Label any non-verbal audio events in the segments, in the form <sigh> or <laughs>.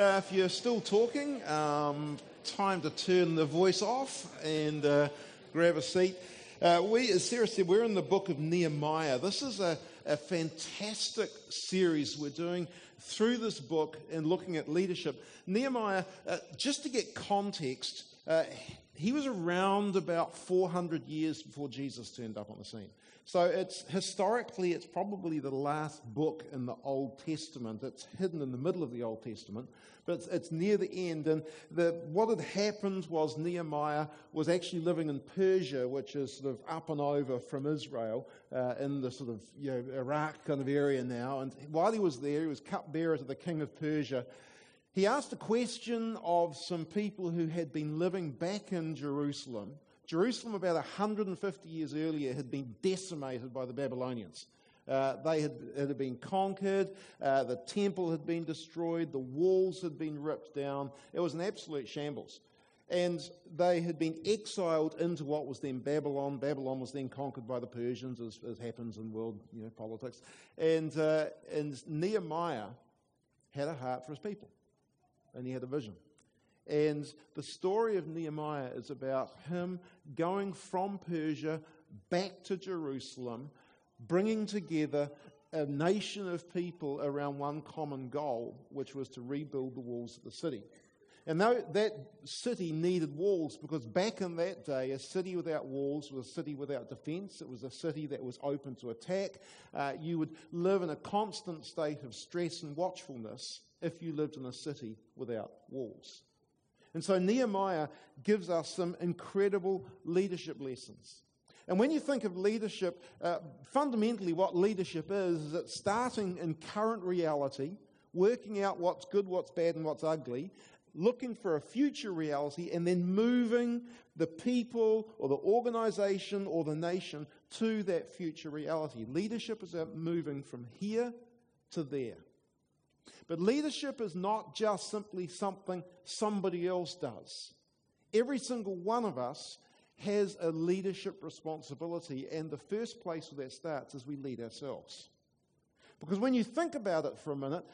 Uh, if you're still talking, um, time to turn the voice off and uh, grab a seat. Uh, we, as Sarah said, we're in the book of Nehemiah. This is a, a fantastic series we're doing through this book and looking at leadership. Nehemiah, uh, just to get context, uh, he was around about 400 years before Jesus turned up on the scene. So it's historically, it's probably the last book in the Old Testament. It's hidden in the middle of the Old Testament, but it's, it's near the end. And the, what had happened was Nehemiah was actually living in Persia, which is sort of up and over from Israel, uh, in the sort of you know, Iraq kind of area now. And while he was there, he was cupbearer to the king of Persia. He asked a question of some people who had been living back in Jerusalem Jerusalem, about 150 years earlier, had been decimated by the Babylonians. Uh, they had, had been conquered, uh, the temple had been destroyed, the walls had been ripped down. It was an absolute shambles. And they had been exiled into what was then Babylon. Babylon was then conquered by the Persians, as, as happens in world you know, politics. And, uh, and Nehemiah had a heart for his people, and he had a vision. And the story of Nehemiah is about him going from Persia back to Jerusalem, bringing together a nation of people around one common goal, which was to rebuild the walls of the city. And that city needed walls because back in that day, a city without walls was a city without defense. It was a city that was open to attack. Uh, you would live in a constant state of stress and watchfulness if you lived in a city without walls. And so Nehemiah gives us some incredible leadership lessons. And when you think of leadership, uh, fundamentally what leadership is, is it's starting in current reality, working out what's good, what's bad, and what's ugly, looking for a future reality, and then moving the people or the organization or the nation to that future reality. Leadership is about moving from here to there. But leadership is not just simply something somebody else does. Every single one of us has a leadership responsibility, and the first place where that starts is we lead ourselves. Because when you think about it for a minute,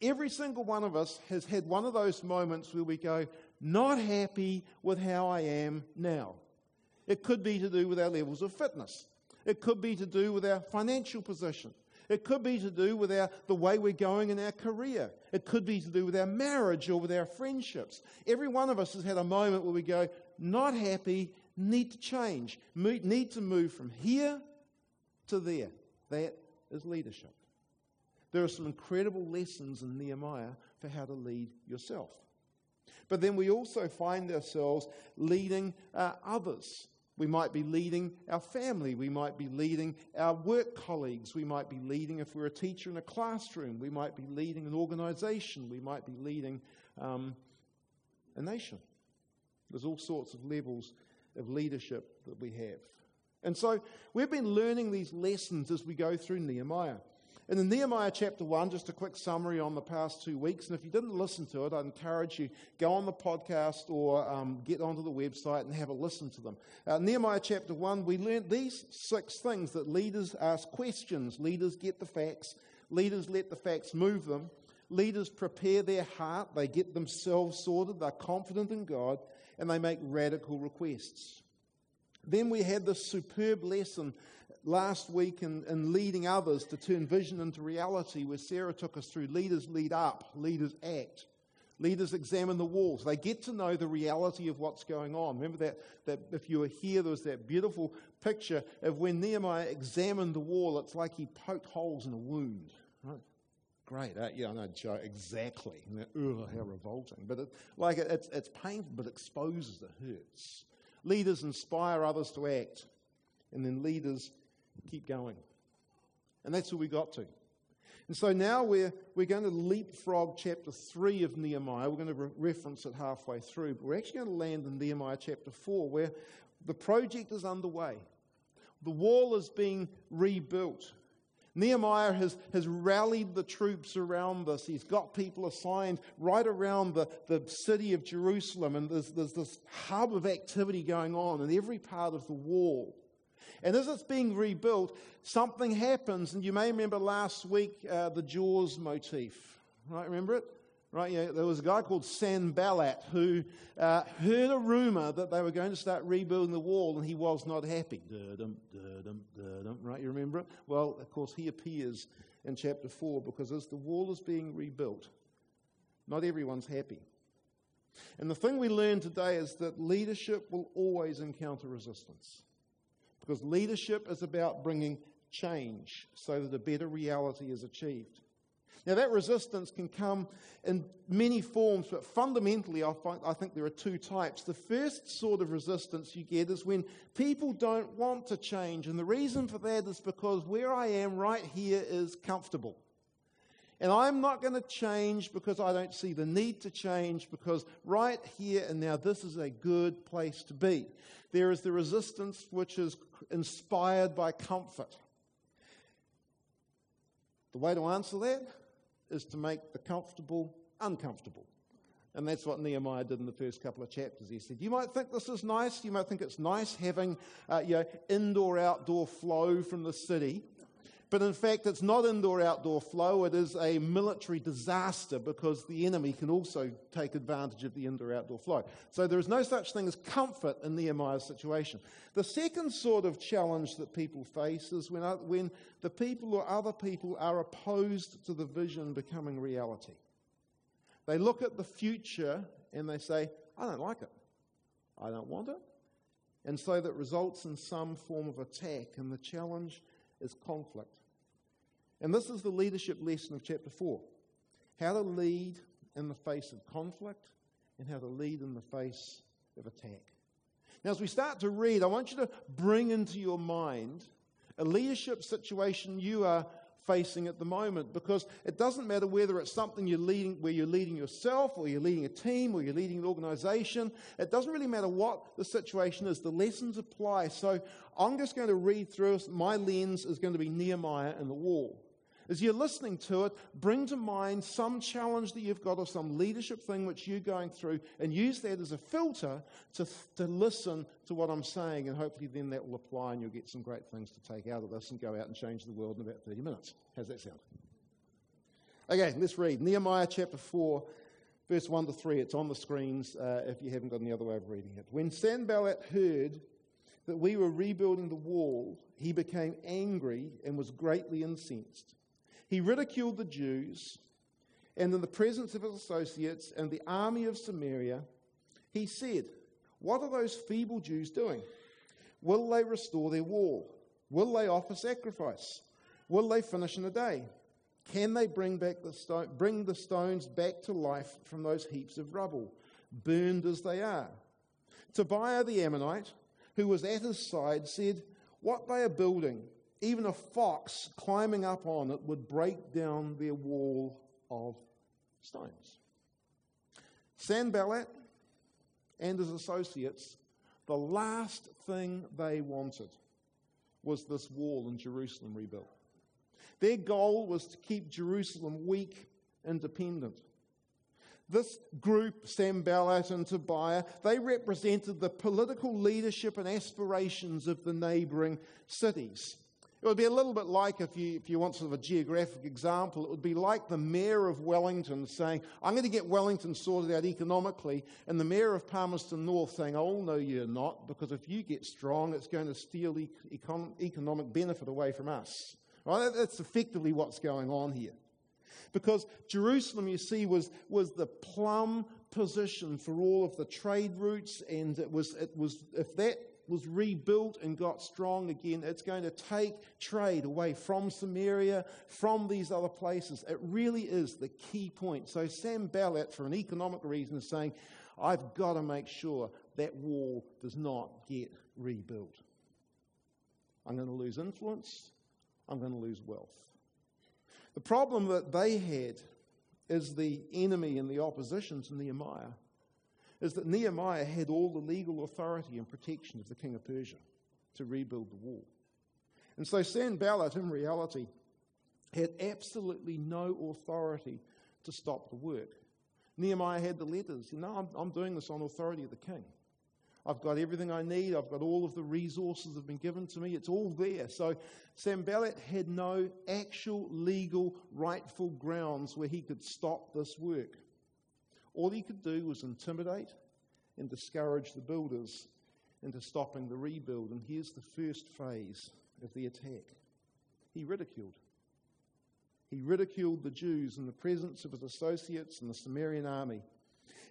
every single one of us has had one of those moments where we go, not happy with how I am now. It could be to do with our levels of fitness. It could be to do with our financial position. It could be to do with our, the way we're going in our career. It could be to do with our marriage or with our friendships. Every one of us has had a moment where we go, not happy, need to change, need to move from here to there. That is leadership. There are some incredible lessons in Nehemiah for how to lead yourself. But then we also find ourselves leading uh, others. We might be leading our family. We might be leading our work colleagues. We might be leading, if we're a teacher in a classroom, we might be leading an organization. We might be leading um, a nation. There's all sorts of levels of leadership that we have. And so we've been learning these lessons as we go through Nehemiah. In the Nehemiah chapter 1, just a quick summary on the past two weeks. And if you didn't listen to it, I'd encourage you go on the podcast or um, get onto the website and have a listen to them. Uh, Nehemiah chapter 1, we learned these six things that leaders ask questions, leaders get the facts, leaders let the facts move them, leaders prepare their heart, they get themselves sorted, they're confident in God, and they make radical requests. Then we had this superb lesson last week in, in, leading others to turn vision into reality, where Sarah took us through leaders lead up, leaders act. Leaders examine the walls. They get to know the reality of what's going on. Remember that, that if you were here, there was that beautiful picture of when Nehemiah examined the wall, it's like he poked holes in a wound. Right? Great. Uh, yeah, I know, Joe, exactly. Ugh, how revolting. But it, like it, it's, it's painful, but it exposes the hurts. Leaders inspire others to act. And then leaders keep going. And that's where we got to. And so now we're, we're going to leapfrog chapter 3 of Nehemiah. We're going to re- reference it halfway through. But we're actually going to land in Nehemiah chapter 4, where the project is underway. The wall is being rebuilt. Nehemiah has, has rallied the troops around this. He's got people assigned right around the, the city of Jerusalem, and there's, there's this hub of activity going on in every part of the wall. And as it's being rebuilt, something happens. And you may remember last week uh, the Jaws motif. Right? Remember it? Right? Yeah, there was a guy called Sanballat who uh, heard a rumor that they were going to start rebuilding the wall, and he was not happy. Da-dum, da-dum, da-dum, right? You remember it? Well, of course, he appears in chapter 4 because as the wall is being rebuilt, not everyone's happy. And the thing we learn today is that leadership will always encounter resistance. Because leadership is about bringing change so that a better reality is achieved. Now, that resistance can come in many forms, but fundamentally, I, find, I think there are two types. The first sort of resistance you get is when people don't want to change. And the reason for that is because where I am right here is comfortable. And I'm not going to change because I don't see the need to change, because right here and now, this is a good place to be. There is the resistance which is inspired by comfort. The way to answer that is to make the comfortable uncomfortable. And that's what Nehemiah did in the first couple of chapters. He said, You might think this is nice. You might think it's nice having uh, you know, indoor outdoor flow from the city. But in fact, it's not indoor outdoor flow, it is a military disaster because the enemy can also take advantage of the indoor outdoor flow. So there is no such thing as comfort in Nehemiah's situation. The second sort of challenge that people face is when, when the people or other people are opposed to the vision becoming reality. They look at the future and they say, I don't like it. I don't want it. And so that results in some form of attack. And the challenge is conflict. And this is the leadership lesson of chapter 4 how to lead in the face of conflict and how to lead in the face of attack. Now, as we start to read, I want you to bring into your mind a leadership situation you are facing at the moment because it doesn't matter whether it's something you're leading where you're leading yourself or you're leading a team or you're leading an organization it doesn't really matter what the situation is the lessons apply. So i'm just going to read through my lens is going to be nehemiah and the wall as you're listening to it, bring to mind some challenge that you've got or some leadership thing which you're going through and use that as a filter to, to listen to what I'm saying. And hopefully, then that will apply and you'll get some great things to take out of this and go out and change the world in about 30 minutes. How's that sound? Okay, let's read Nehemiah chapter 4, verse 1 to 3. It's on the screens uh, if you haven't got any other way of reading it. When Sanballat heard that we were rebuilding the wall, he became angry and was greatly incensed. He ridiculed the Jews, and in the presence of his associates and the army of Samaria, he said, What are those feeble Jews doing? Will they restore their wall? Will they offer sacrifice? Will they finish in a day? Can they bring, back the stone, bring the stones back to life from those heaps of rubble, burned as they are? Tobiah the Ammonite, who was at his side, said, What they are building even a fox climbing up on it would break down their wall of stones. Sanballat and his associates, the last thing they wanted was this wall in Jerusalem rebuilt. Their goal was to keep Jerusalem weak and dependent. This group, Sanballat and Tobiah, they represented the political leadership and aspirations of the neighbouring cities. It would be a little bit like, if you, if you want sort of a geographic example, it would be like the mayor of Wellington saying, I'm going to get Wellington sorted out economically, and the mayor of Palmerston North saying, Oh, no, you're not, because if you get strong, it's going to steal econ- economic benefit away from us. Right? That's effectively what's going on here. Because Jerusalem, you see, was, was the plum position for all of the trade routes, and it was, it was if that was rebuilt and got strong again, it's going to take trade away from Samaria, from these other places. It really is the key point. So Sam Sanballat, for an economic reason, is saying, I've got to make sure that wall does not get rebuilt. I'm going to lose influence. I'm going to lose wealth. The problem that they had is the enemy and the opposition to Nehemiah is that Nehemiah had all the legal authority and protection of the king of Persia to rebuild the wall. And so Sanballat, in reality, had absolutely no authority to stop the work. Nehemiah had the letters. Know, I'm, I'm doing this on authority of the king. I've got everything I need. I've got all of the resources that have been given to me. It's all there. So Sanballat had no actual legal rightful grounds where he could stop this work. All he could do was intimidate and discourage the builders into stopping the rebuild. And here's the first phase of the attack he ridiculed. He ridiculed the Jews in the presence of his associates and the Samarian army.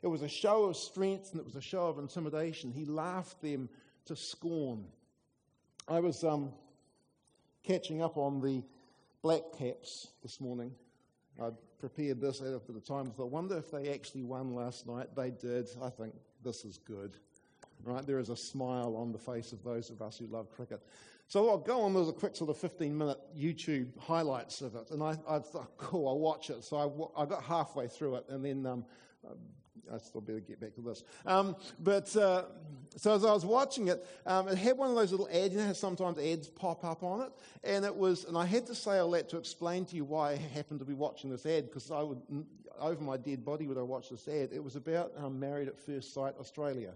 It was a show of strength and it was a show of intimidation. He laughed them to scorn. I was um, catching up on the Black Caps this morning. I prepared this of the time. so I wonder if they actually won last night. They did. I think this is good. Right? There is a smile on the face of those of us who love cricket. So I'll go on. There's a quick sort of 15 minute YouTube highlights of it. And I, I thought, cool, I'll watch it. So I, I got halfway through it and then um, I still better get back to this. Um, but uh, so as I was watching it, um, it had one of those little ads. You know sometimes ads pop up on it, and it was. And I had to say all that to explain to you why I happened to be watching this ad because I would over my dead body would I watch this ad. It was about um, Married at First Sight Australia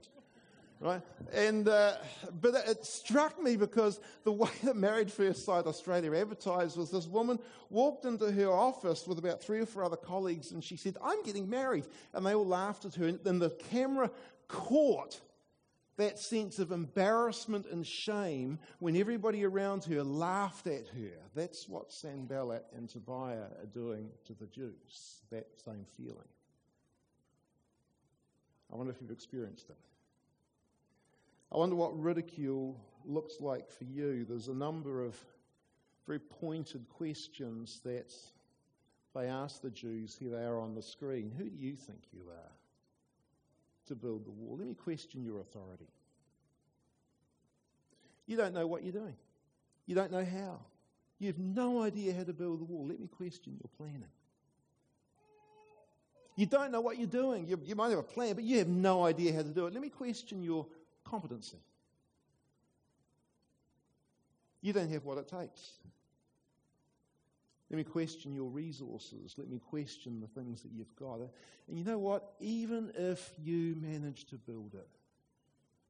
right? And uh, but it struck me because the way that Married First Sight Australia advertised was this woman walked into her office with about three or four other colleagues, and she said, "I'm getting married," and they all laughed at her. And then the camera caught that sense of embarrassment and shame when everybody around her laughed at her. That's what Sanballat and Tobiah are doing to the Jews. That same feeling. I wonder if you've experienced it. I wonder what ridicule looks like for you. There's a number of very pointed questions that they ask the Jews. Here they are on the screen. Who do you think you are to build the wall? Let me question your authority. You don't know what you're doing, you don't know how. You have no idea how to build the wall. Let me question your planning. You don't know what you're doing. You, you might have a plan, but you have no idea how to do it. Let me question your competency. You don't have what it takes. Let me question your resources. Let me question the things that you've got. And you know what? Even if you manage to build it,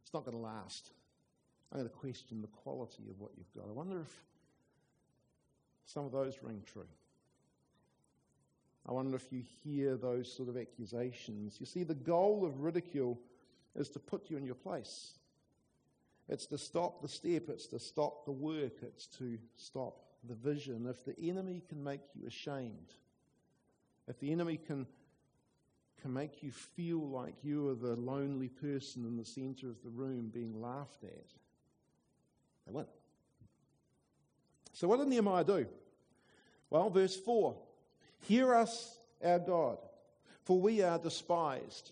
it's not going to last. I'm going to question the quality of what you've got. I wonder if some of those ring true. I wonder if you hear those sort of accusations. You see, the goal of ridicule is to put you in your place. It's to stop the step, it's to stop the work, it's to stop the vision. If the enemy can make you ashamed, if the enemy can, can make you feel like you are the lonely person in the center of the room being laughed at, they win. So, what did Nehemiah do? Well, verse 4 Hear us, our God, for we are despised.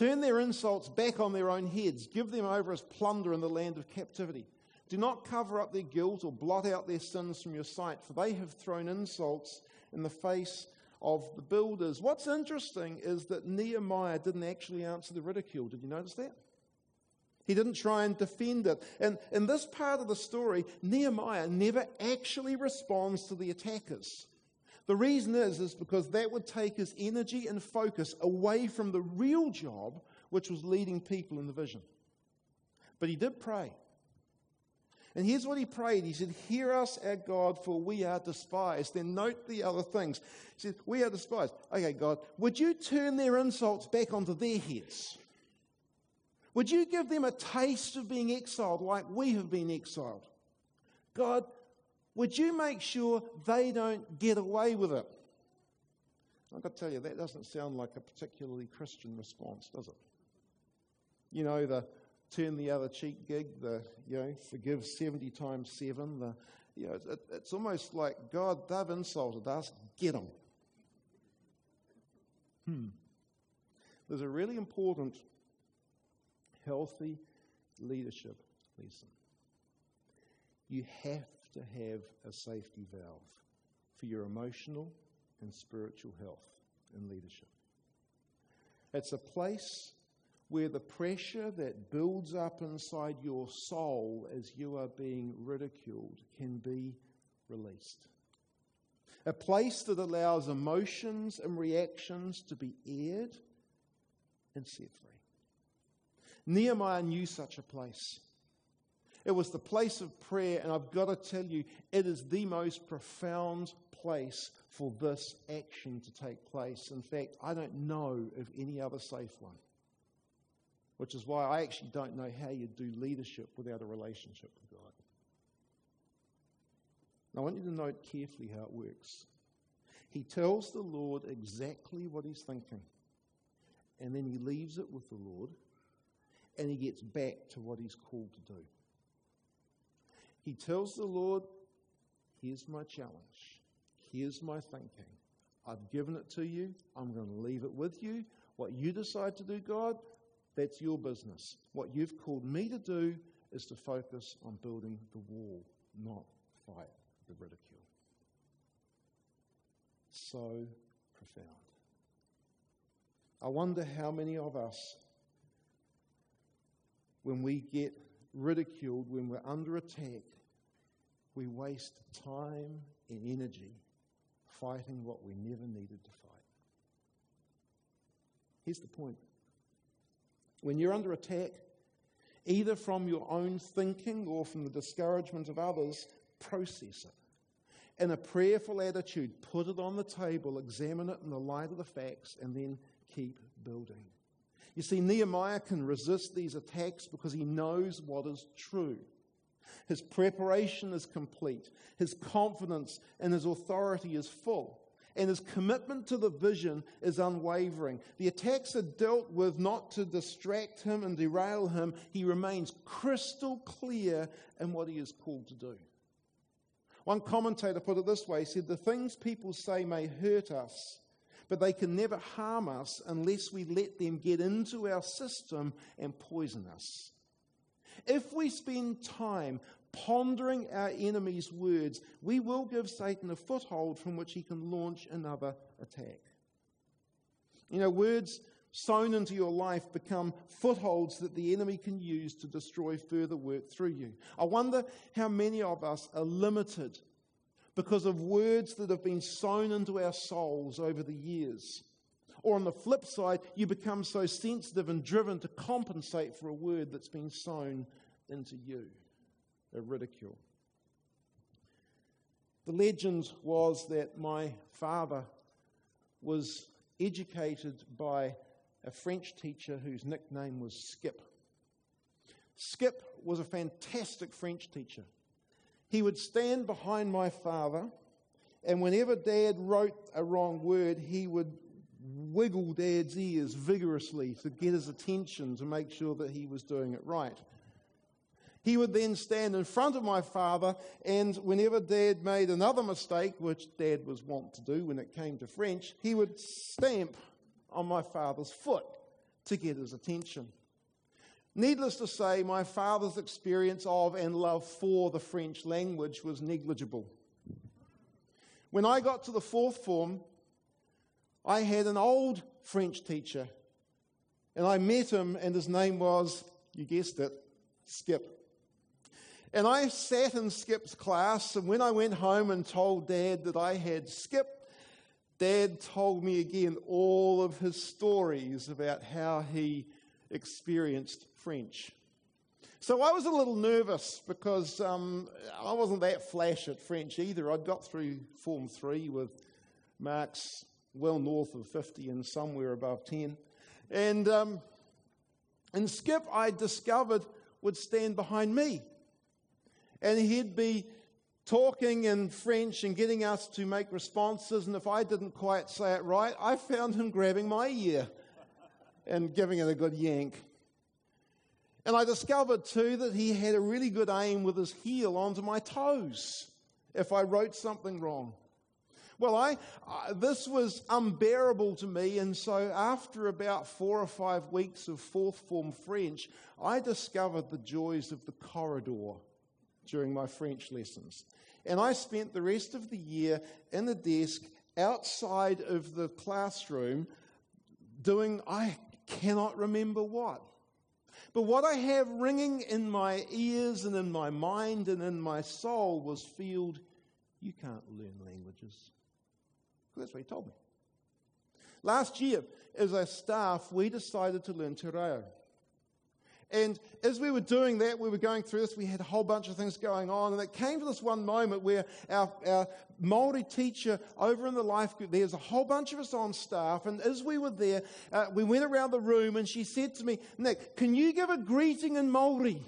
Turn their insults back on their own heads. Give them over as plunder in the land of captivity. Do not cover up their guilt or blot out their sins from your sight, for they have thrown insults in the face of the builders. What's interesting is that Nehemiah didn't actually answer the ridicule. Did you notice that? He didn't try and defend it. And in this part of the story, Nehemiah never actually responds to the attackers. The reason is, is because that would take his energy and focus away from the real job, which was leading people in the vision. But he did pray. And here's what he prayed. He said, Hear us, our God, for we are despised. Then note the other things. He said, We are despised. Okay, God, would you turn their insults back onto their heads? Would you give them a taste of being exiled like we have been exiled? God, would you make sure they don't get away with it? I've got to tell you, that doesn't sound like a particularly Christian response, does it? You know, the turn the other cheek gig, the, you know, forgive 70 times 7, the, you know, it, it's almost like, God, they've insulted us, get them. Hmm. There's a really important, healthy leadership lesson. You have to have a safety valve for your emotional and spiritual health and leadership. It's a place where the pressure that builds up inside your soul as you are being ridiculed can be released. A place that allows emotions and reactions to be aired and set free. Nehemiah knew such a place. It was the place of prayer, and I've got to tell you, it is the most profound place for this action to take place. In fact, I don't know of any other safe one, which is why I actually don't know how you do leadership without a relationship with God. Now, I want you to note carefully how it works. He tells the Lord exactly what he's thinking, and then he leaves it with the Lord, and he gets back to what he's called to do. He tells the Lord, Here's my challenge. Here's my thinking. I've given it to you. I'm going to leave it with you. What you decide to do, God, that's your business. What you've called me to do is to focus on building the wall, not fight the ridicule. So profound. I wonder how many of us, when we get ridiculed, when we're under attack, we waste time and energy fighting what we never needed to fight. Here's the point when you're under attack, either from your own thinking or from the discouragement of others, process it. In a prayerful attitude, put it on the table, examine it in the light of the facts, and then keep building. You see, Nehemiah can resist these attacks because he knows what is true. His preparation is complete. His confidence in his authority is full. And his commitment to the vision is unwavering. The attacks are dealt with not to distract him and derail him. He remains crystal clear in what he is called to do. One commentator put it this way he said, The things people say may hurt us, but they can never harm us unless we let them get into our system and poison us. If we spend time pondering our enemy's words, we will give Satan a foothold from which he can launch another attack. You know, words sown into your life become footholds that the enemy can use to destroy further work through you. I wonder how many of us are limited because of words that have been sown into our souls over the years. Or on the flip side, you become so sensitive and driven to compensate for a word that's been sown into you a ridicule. The legend was that my father was educated by a French teacher whose nickname was Skip. Skip was a fantastic French teacher. He would stand behind my father, and whenever Dad wrote a wrong word, he would wiggle Dad's ears vigorously to get his attention to make sure that he was doing it right. He would then stand in front of my father, and whenever Dad made another mistake, which Dad was wont to do when it came to French, he would stamp on my father's foot to get his attention. Needless to say, my father's experience of and love for the French language was negligible. When I got to the fourth form, I had an old French teacher, and I met him, and his name was, you guessed it, Skip. And I sat in Skip's class, and when I went home and told Dad that I had Skip, Dad told me again all of his stories about how he experienced French. So I was a little nervous because um, I wasn't that flash at French either. I'd got through Form 3 with marks well north of 50 and somewhere above 10. And, um, and Skip, I discovered, would stand behind me and he'd be talking in French and getting us to make responses. And if I didn't quite say it right, I found him grabbing my ear and giving it a good yank. And I discovered too that he had a really good aim with his heel onto my toes if I wrote something wrong. Well, I, uh, this was unbearable to me, and so after about four or five weeks of fourth form French, I discovered the joys of the corridor during my French lessons. And I spent the rest of the year in the desk outside of the classroom doing, I cannot remember what. But what I have ringing in my ears and in my mind and in my soul was Field, you can't learn languages. That's what he told me. Last year, as a staff, we decided to learn Te Reo. And as we were doing that, we were going through this, we had a whole bunch of things going on. And it came to this one moment where our, our Māori teacher over in the life group, there's a whole bunch of us on staff. And as we were there, uh, we went around the room and she said to me, Nick, can you give a greeting in Māori?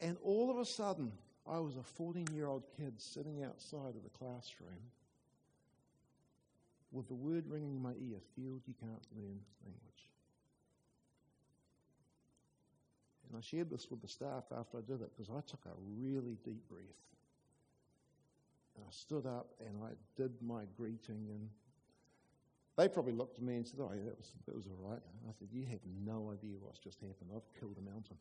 And all of a sudden, I was a 14 year old kid sitting outside of the classroom with the word ringing in my ear, field you can't learn language. And I shared this with the staff after I did it because I took a really deep breath. And I stood up and I did my greeting and they probably looked at me and said, Oh, yeah, that was, that was all right. I said, You have no idea what's just happened. I've killed a mountain.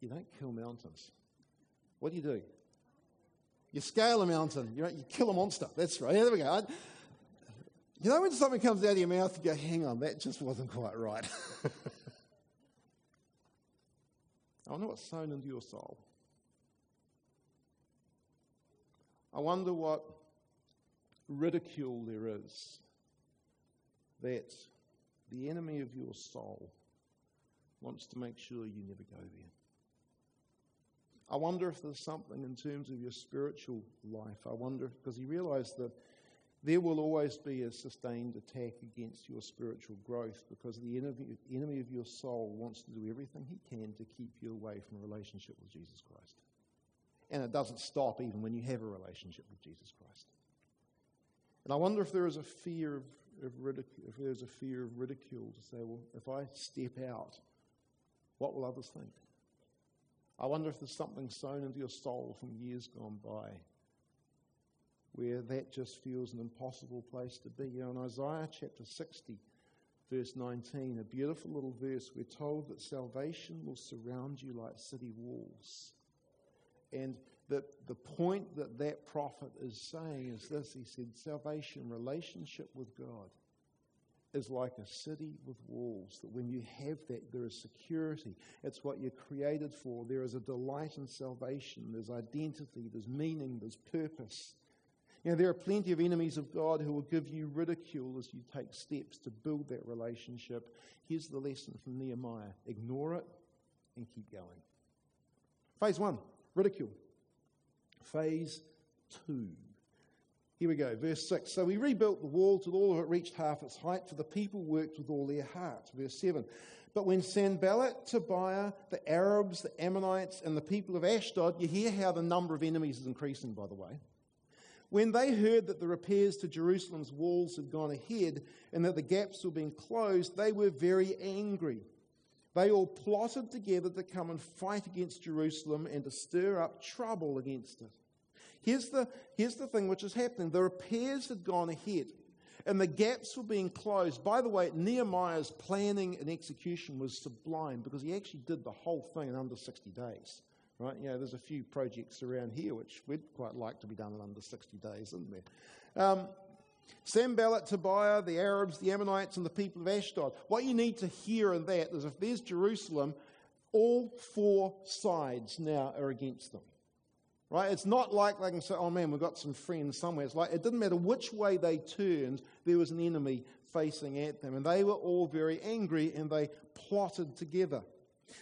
You don't kill mountains. What do you do? You scale a mountain. You, you kill a monster. That's right. Yeah, there we go. You know when something comes out of your mouth, you go, hang on, that just wasn't quite right. <laughs> I wonder what's sown into your soul. I wonder what ridicule there is that the enemy of your soul wants to make sure you never go there. I wonder if there's something in terms of your spiritual life. I wonder, because he realized that there will always be a sustained attack against your spiritual growth because the enemy, of your soul wants to do everything he can to keep you away from a relationship with Jesus Christ. And it doesn't stop even when you have a relationship with Jesus Christ. And I wonder if there is a fear of, of ridicule, if there's a fear of ridicule to say, well, if I step out, what will others think? I wonder if there's something sown into your soul from years gone by where that just feels an impossible place to be. You know, in Isaiah chapter 60, verse 19, a beautiful little verse, we're told that salvation will surround you like city walls. And that the point that that prophet is saying is this he said, salvation, relationship with God, is like a city with walls. That when you have that, there is security. It's what you're created for. There is a delight in salvation. There's identity, there's meaning, there's purpose. You know, there are plenty of enemies of God who will give you ridicule as you take steps to build that relationship. Here's the lesson from Nehemiah ignore it and keep going. Phase one ridicule. Phase two. Here we go, verse 6. So we rebuilt the wall till all of it reached half its height, for the people worked with all their heart. Verse 7. But when Sanballat, Tobiah, the Arabs, the Ammonites, and the people of Ashdod, you hear how the number of enemies is increasing, by the way when they heard that the repairs to Jerusalem's walls had gone ahead and that the gaps were being closed, they were very angry. They all plotted together to come and fight against Jerusalem and to stir up trouble against it. Here's the, here's the thing which is happening the repairs had gone ahead and the gaps were being closed. By the way, Nehemiah's planning and execution was sublime because he actually did the whole thing in under 60 days. Right? You know, there's a few projects around here which we'd quite like to be done in under 60 days, isn't there? Um, Sanballat, Tobiah, the Arabs, the Ammonites, and the people of Ashdod. What you need to hear in that is if there's Jerusalem, all four sides now are against them. Right? It's not like they can say, oh man, we've got some friends somewhere. It's like it didn't matter which way they turned, there was an enemy facing at them. And they were all very angry and they plotted together.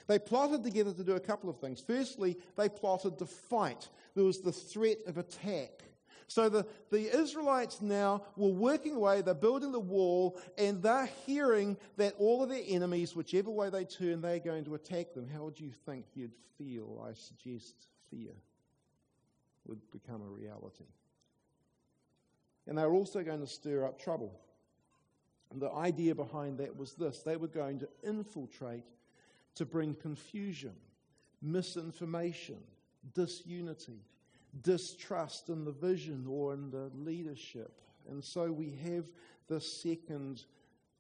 They plotted together to do a couple of things. Firstly, they plotted to fight. There was the threat of attack. So the, the Israelites now were working away, they're building the wall, and they're hearing that all of their enemies, whichever way they turn, they're going to attack them. How would you think you'd feel? I suggest fear would become a reality. And they're also going to stir up trouble. And the idea behind that was this they were going to infiltrate to bring confusion, misinformation, disunity, distrust in the vision or in the leadership. And so we have the second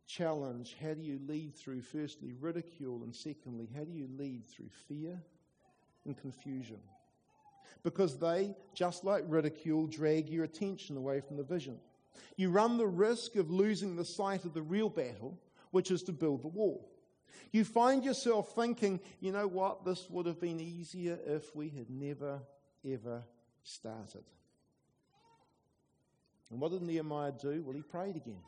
challenge. How do you lead through, firstly, ridicule, and secondly, how do you lead through fear and confusion? Because they, just like ridicule, drag your attention away from the vision. You run the risk of losing the sight of the real battle, which is to build the wall. You find yourself thinking, you know what, this would have been easier if we had never, ever started. And what did Nehemiah do? Well, he prayed again.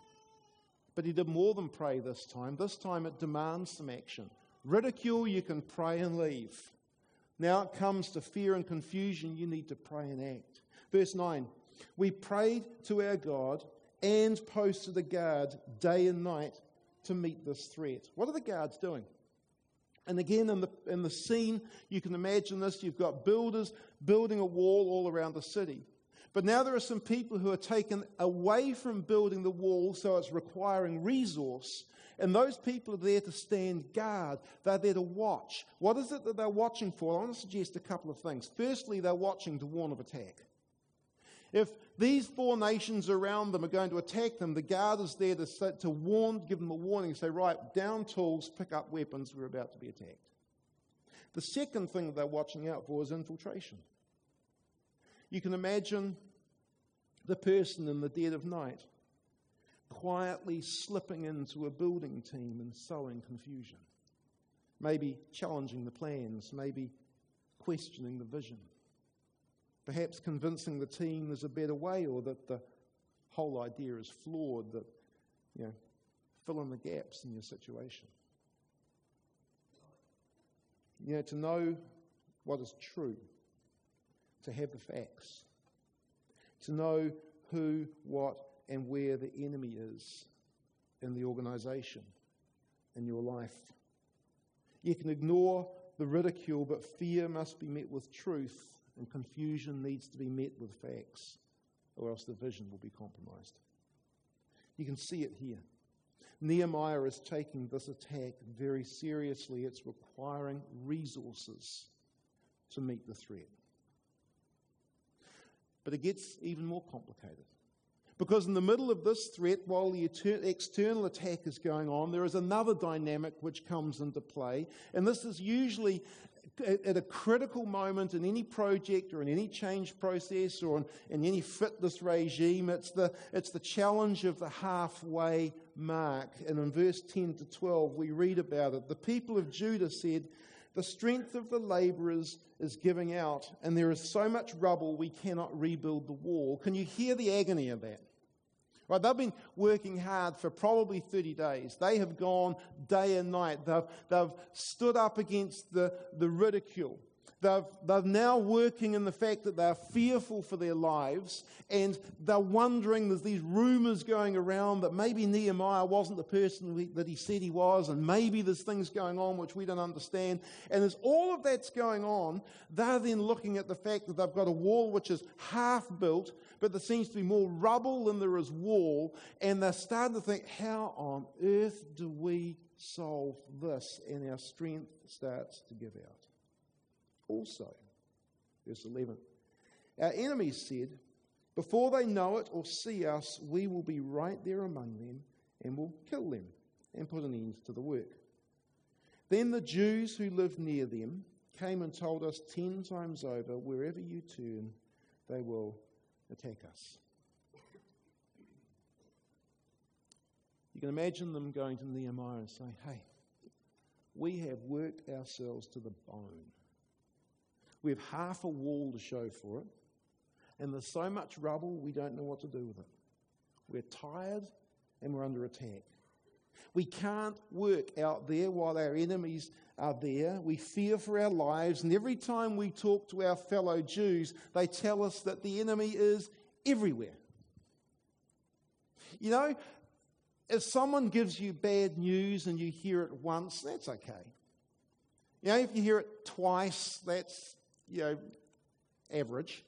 But he did more than pray this time. This time it demands some action. Ridicule, you can pray and leave. Now it comes to fear and confusion, you need to pray and act. Verse 9 We prayed to our God and posted a guard day and night to meet this threat. What are the guards doing? And again, in the, in the scene, you can imagine this. You've got builders building a wall all around the city. But now there are some people who are taken away from building the wall, so it's requiring resource. And those people are there to stand guard. They're there to watch. What is it that they're watching for? I want to suggest a couple of things. Firstly, they're watching to warn of attack. If these four nations around them are going to attack them, the guard is there to, to warn, give them a warning, say, right, down tools, pick up weapons, we're about to be attacked. The second thing they're watching out for is infiltration. You can imagine the person in the dead of night quietly slipping into a building team and sowing confusion, maybe challenging the plans, maybe questioning the vision. Perhaps convincing the team there's a better way or that the whole idea is flawed, that, you know, fill in the gaps in your situation. You know, to know what is true, to have the facts, to know who, what, and where the enemy is in the organization, in your life. You can ignore the ridicule, but fear must be met with truth and confusion needs to be met with facts, or else the vision will be compromised. You can see it here. Nehemiah is taking this attack very seriously. It's requiring resources to meet the threat. But it gets even more complicated. Because in the middle of this threat, while the external attack is going on, there is another dynamic which comes into play. And this is usually at a critical moment in any project or in any change process or in, in any fitness regime. It's the, it's the challenge of the halfway mark. And in verse 10 to 12, we read about it. The people of Judah said, The strength of the laborers is giving out, and there is so much rubble we cannot rebuild the wall. Can you hear the agony of that? Right, they've been working hard for probably 30 days. They have gone day and night. They've, they've stood up against the, the ridicule. They've, they're now working in the fact that they're fearful for their lives and they're wondering, there's these rumors going around that maybe Nehemiah wasn't the person that he said he was, and maybe there's things going on which we don't understand. And as all of that's going on, they're then looking at the fact that they've got a wall which is half built, but there seems to be more rubble than there is wall, and they're starting to think, how on earth do we solve this? And our strength starts to give out also. Verse 11. Our enemies said, Before they know it or see us, we will be right there among them and will kill them and put an end to the work. Then the Jews who lived near them came and told us ten times over, Wherever you turn, they will attack us. You can imagine them going to Nehemiah and saying, Hey, we have worked ourselves to the bone. We have half a wall to show for it, and there's so much rubble we don't know what to do with it. We're tired and we're under attack. We can't work out there while our enemies are there. We fear for our lives, and every time we talk to our fellow Jews, they tell us that the enemy is everywhere. You know, if someone gives you bad news and you hear it once, that's okay. You know, if you hear it twice, that's you know, average.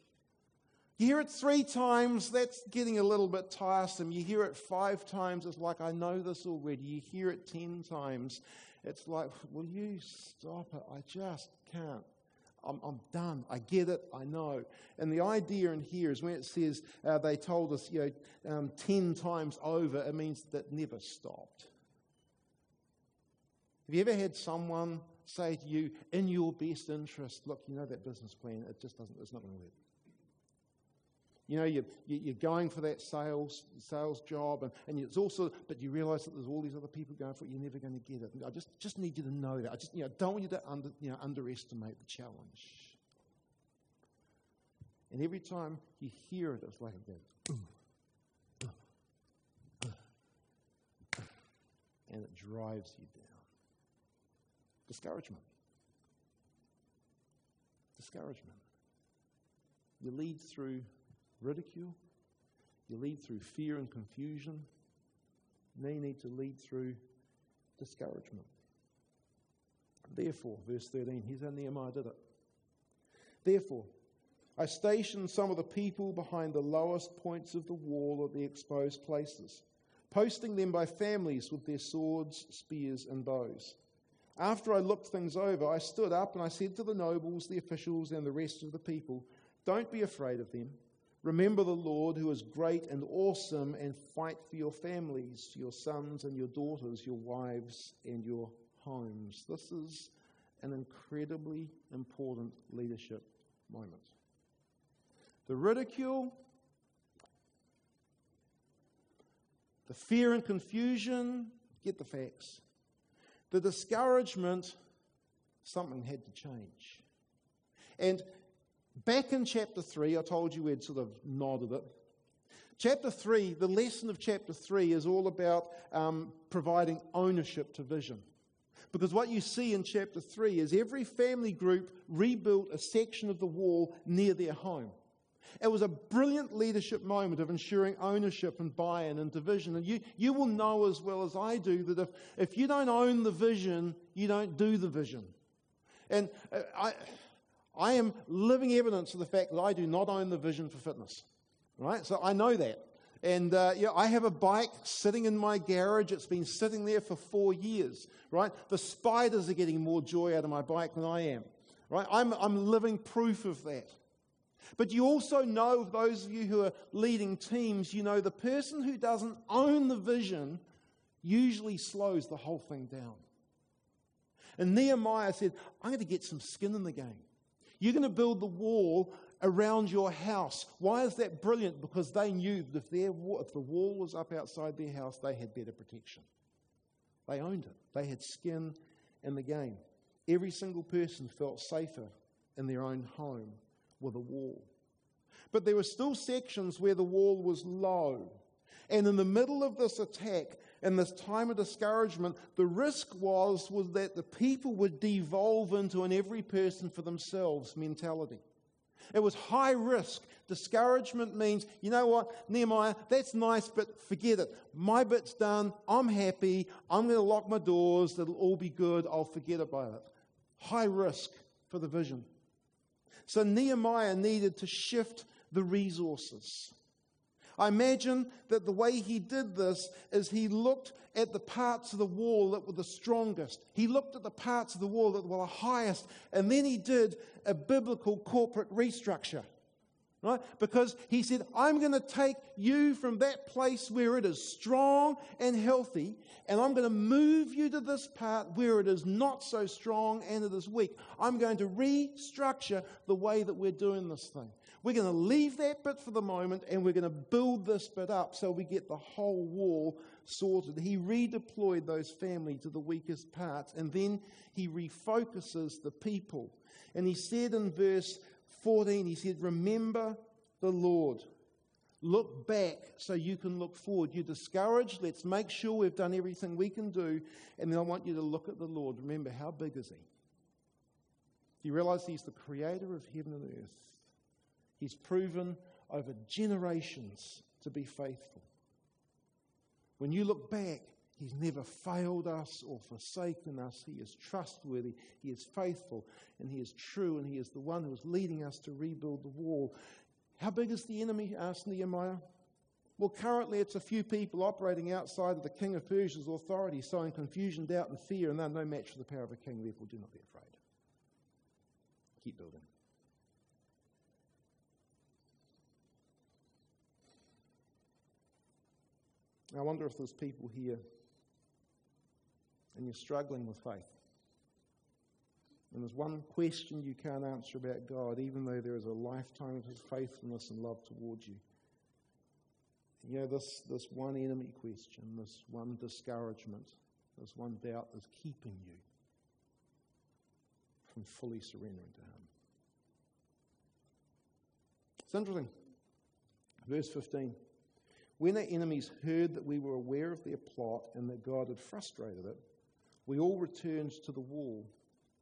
You hear it three times, that's getting a little bit tiresome. You hear it five times, it's like, I know this already. You hear it ten times, it's like, will you stop it? I just can't. I'm, I'm done. I get it. I know. And the idea in here is when it says uh, they told us, you know, um, ten times over, it means that never stopped. Have you ever had someone say to you, in your best interest, look, you know that business plan, it just doesn't, it's not going to work. You know, you're, you're going for that sales sales job, and, and it's also, but you realize that there's all these other people going for it, you're never going to get it. I just, just need you to know that. I just, you know, don't want you to under, you know, underestimate the challenge. And every time you hear it, it's like it goes, and it drives you down. Discouragement. Discouragement. You lead through ridicule, you lead through fear and confusion. Now you need to lead through discouragement. Therefore, verse 13, here's how Nehemiah did it. Therefore, I stationed some of the people behind the lowest points of the wall at the exposed places, posting them by families with their swords, spears, and bows. After I looked things over, I stood up and I said to the nobles, the officials, and the rest of the people, Don't be afraid of them. Remember the Lord who is great and awesome, and fight for your families, your sons and your daughters, your wives and your homes. This is an incredibly important leadership moment. The ridicule, the fear and confusion, get the facts. The discouragement, something had to change. And back in chapter 3, I told you we'd sort of nodded it. Chapter 3, the lesson of chapter 3 is all about um, providing ownership to vision. Because what you see in chapter 3 is every family group rebuilt a section of the wall near their home. It was a brilliant leadership moment of ensuring ownership and buy in and division. And you, you will know as well as I do that if, if you don't own the vision, you don't do the vision. And uh, I, I am living evidence of the fact that I do not own the vision for fitness. Right? So I know that. And uh, yeah, I have a bike sitting in my garage. It's been sitting there for four years. Right? The spiders are getting more joy out of my bike than I am. Right? I'm, I'm living proof of that. But you also know, those of you who are leading teams, you know the person who doesn't own the vision usually slows the whole thing down. And Nehemiah said, I'm going to get some skin in the game. You're going to build the wall around your house. Why is that brilliant? Because they knew that if, their, if the wall was up outside their house, they had better protection. They owned it, they had skin in the game. Every single person felt safer in their own home with a wall. But there were still sections where the wall was low. And in the middle of this attack, in this time of discouragement, the risk was, was that the people would devolve into an every person for themselves mentality. It was high risk. Discouragement means, you know what, Nehemiah, that's nice, but forget it. My bit's done. I'm happy. I'm going to lock my doors. It'll all be good. I'll forget about it. High risk for the vision. So Nehemiah needed to shift the resources. I imagine that the way he did this is he looked at the parts of the wall that were the strongest. He looked at the parts of the wall that were the highest, and then he did a biblical corporate restructure. Right? Because he said, I'm going to take you from that place where it is strong and healthy, and I'm going to move you to this part where it is not so strong and it is weak. I'm going to restructure the way that we're doing this thing. We're going to leave that bit for the moment and we're going to build this bit up so we get the whole wall sorted. He redeployed those families to the weakest parts and then he refocuses the people. And he said in verse 14, he said, Remember the Lord. Look back so you can look forward. You're discouraged. Let's make sure we've done everything we can do. And then I want you to look at the Lord. Remember, how big is He? Do you realize He's the creator of heaven and earth? He's proven over generations to be faithful. When you look back, He's never failed us or forsaken us. He is trustworthy, He is faithful, and He is true, and He is the one who is leading us to rebuild the wall. How big is the enemy? asked Nehemiah. Well, currently it's a few people operating outside of the king of Persia's authority, sowing confusion, doubt, and fear, and they're no match for the power of a king. Therefore, do not be afraid. Keep building. I wonder if there's people here and you're struggling with faith. And there's one question you can't answer about God, even though there is a lifetime of His faithfulness and love towards you. You know, this, this one enemy question, this one discouragement, this one doubt is keeping you from fully surrendering to Him. It's interesting. Verse 15. When our enemies heard that we were aware of their plot and that God had frustrated it, we all returned to the wall,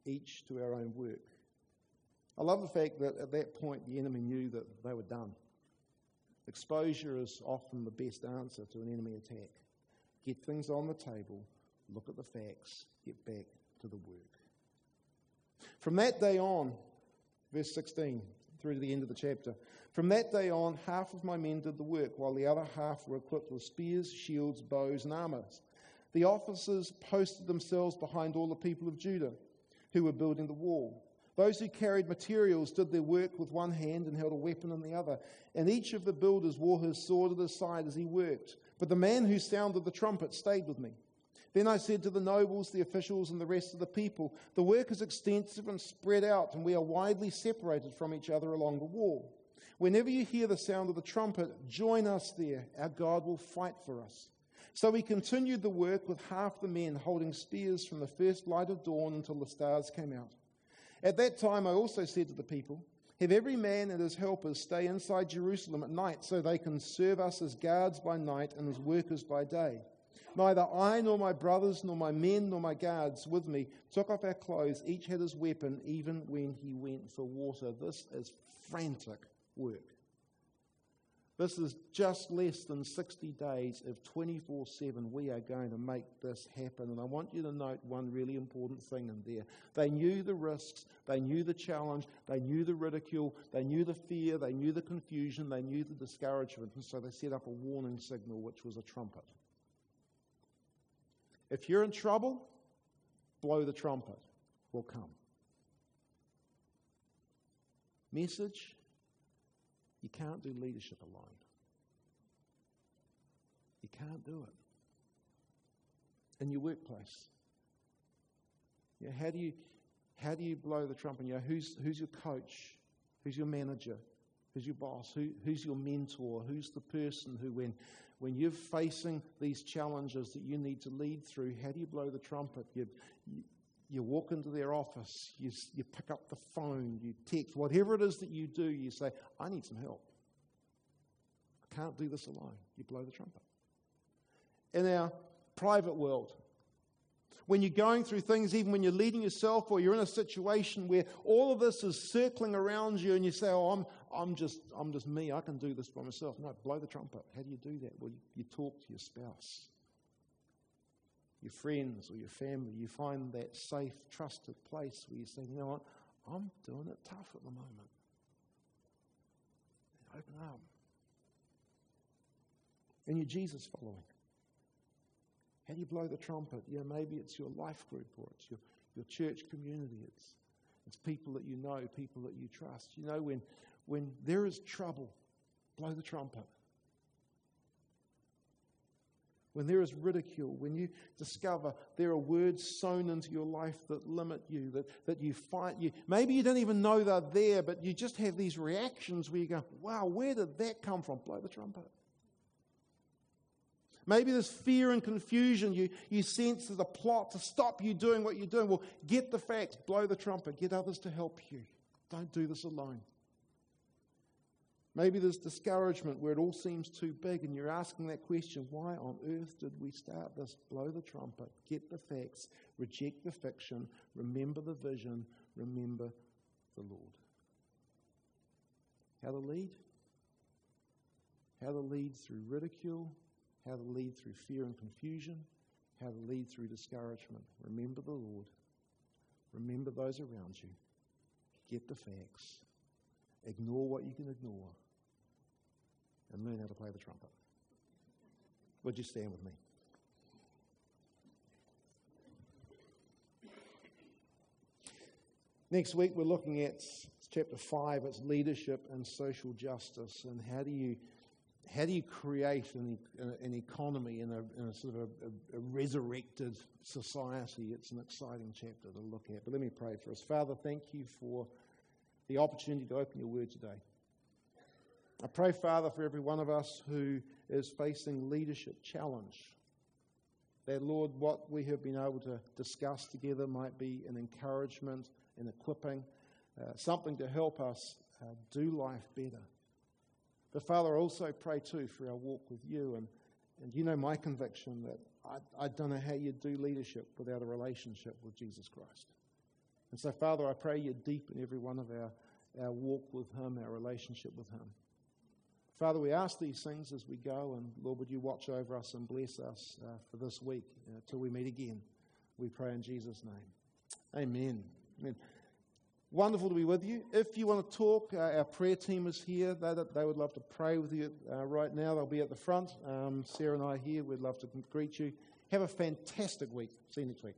each to our own work. I love the fact that at that point the enemy knew that they were done. Exposure is often the best answer to an enemy attack. Get things on the table, look at the facts, get back to the work. From that day on, verse 16 through to the end of the chapter, from that day on, half of my men did the work, while the other half were equipped with spears, shields, bows, and armors. The officers posted themselves behind all the people of Judah who were building the wall. Those who carried materials did their work with one hand and held a weapon in the other. And each of the builders wore his sword at his side as he worked. But the man who sounded the trumpet stayed with me. Then I said to the nobles, the officials, and the rest of the people, The work is extensive and spread out, and we are widely separated from each other along the wall. Whenever you hear the sound of the trumpet, join us there. Our God will fight for us. So we continued the work with half the men holding spears from the first light of dawn until the stars came out. At that time, I also said to the people, Have every man and his helpers stay inside Jerusalem at night so they can serve us as guards by night and as workers by day. Neither I nor my brothers, nor my men, nor my guards with me took off our clothes. Each had his weapon, even when he went for water. This is frantic work. This is just less than 60 days of 24 7. We are going to make this happen. And I want you to note one really important thing in there. They knew the risks, they knew the challenge, they knew the ridicule, they knew the fear, they knew the confusion, they knew the discouragement. And so they set up a warning signal, which was a trumpet. If you're in trouble, blow the trumpet. We'll come. Message you can't do leadership alone. You can't do it. In your workplace. How do you how do you blow the trumpet? You know, who's who's your coach? Who's your manager? Who's your boss? Who, who's your mentor? Who's the person who, when, when you're facing these challenges that you need to lead through, how do you blow the trumpet? You, you, walk into their office, you, you pick up the phone, you text, whatever it is that you do, you say, I need some help. I can't do this alone. You blow the trumpet. In our private world, when you're going through things, even when you're leading yourself or you're in a situation where all of this is circling around you and you say, Oh, I'm, I'm, just, I'm just me, I can do this by myself. No, blow the trumpet. How do you do that? Well, you, you talk to your spouse your friends or your family, you find that safe, trusted place where you say, you know what, I'm doing it tough at the moment. Open up. And you're Jesus following. How do you blow the trumpet? You know, maybe it's your life group or it's your, your church community. It's, it's people that you know, people that you trust. You know, when, when there is trouble, blow the trumpet when there is ridicule, when you discover there are words sown into your life that limit you, that, that you fight you. Maybe you don't even know they're there, but you just have these reactions where you go, wow, where did that come from? Blow the trumpet. Maybe there's fear and confusion. You, you sense there's a plot to stop you doing what you're doing. Well, get the facts, blow the trumpet, get others to help you. Don't do this alone. Maybe there's discouragement where it all seems too big, and you're asking that question why on earth did we start this? Blow the trumpet, get the facts, reject the fiction, remember the vision, remember the Lord. How to lead? How to lead through ridicule, how to lead through fear and confusion, how to lead through discouragement. Remember the Lord, remember those around you, get the facts, ignore what you can ignore and learn how to play the trumpet. Would you stand with me? Next week, we're looking at chapter 5, it's leadership and social justice, and how do you, how do you create an, an economy in a, in a sort of a, a, resurrected society? It's an exciting chapter to look at. But let me pray for us. Father, thank you for the opportunity to open your word today. I pray, Father, for every one of us who is facing leadership challenge. That, Lord, what we have been able to discuss together might be an encouragement, an equipping, uh, something to help us uh, do life better. But Father, I also pray too for our walk with you. And, and you know my conviction that I, I don't know how you do leadership without a relationship with Jesus Christ. And so, Father, I pray you deepen every one of our, our walk with Him, our relationship with Him. Father, we ask these things as we go, and Lord, would you watch over us and bless us uh, for this week uh, till we meet again? We pray in Jesus' name. Amen. Amen. Wonderful to be with you. If you want to talk, uh, our prayer team is here. They, they would love to pray with you uh, right now. They'll be at the front. Um, Sarah and I are here. We'd love to greet you. Have a fantastic week. See you next week.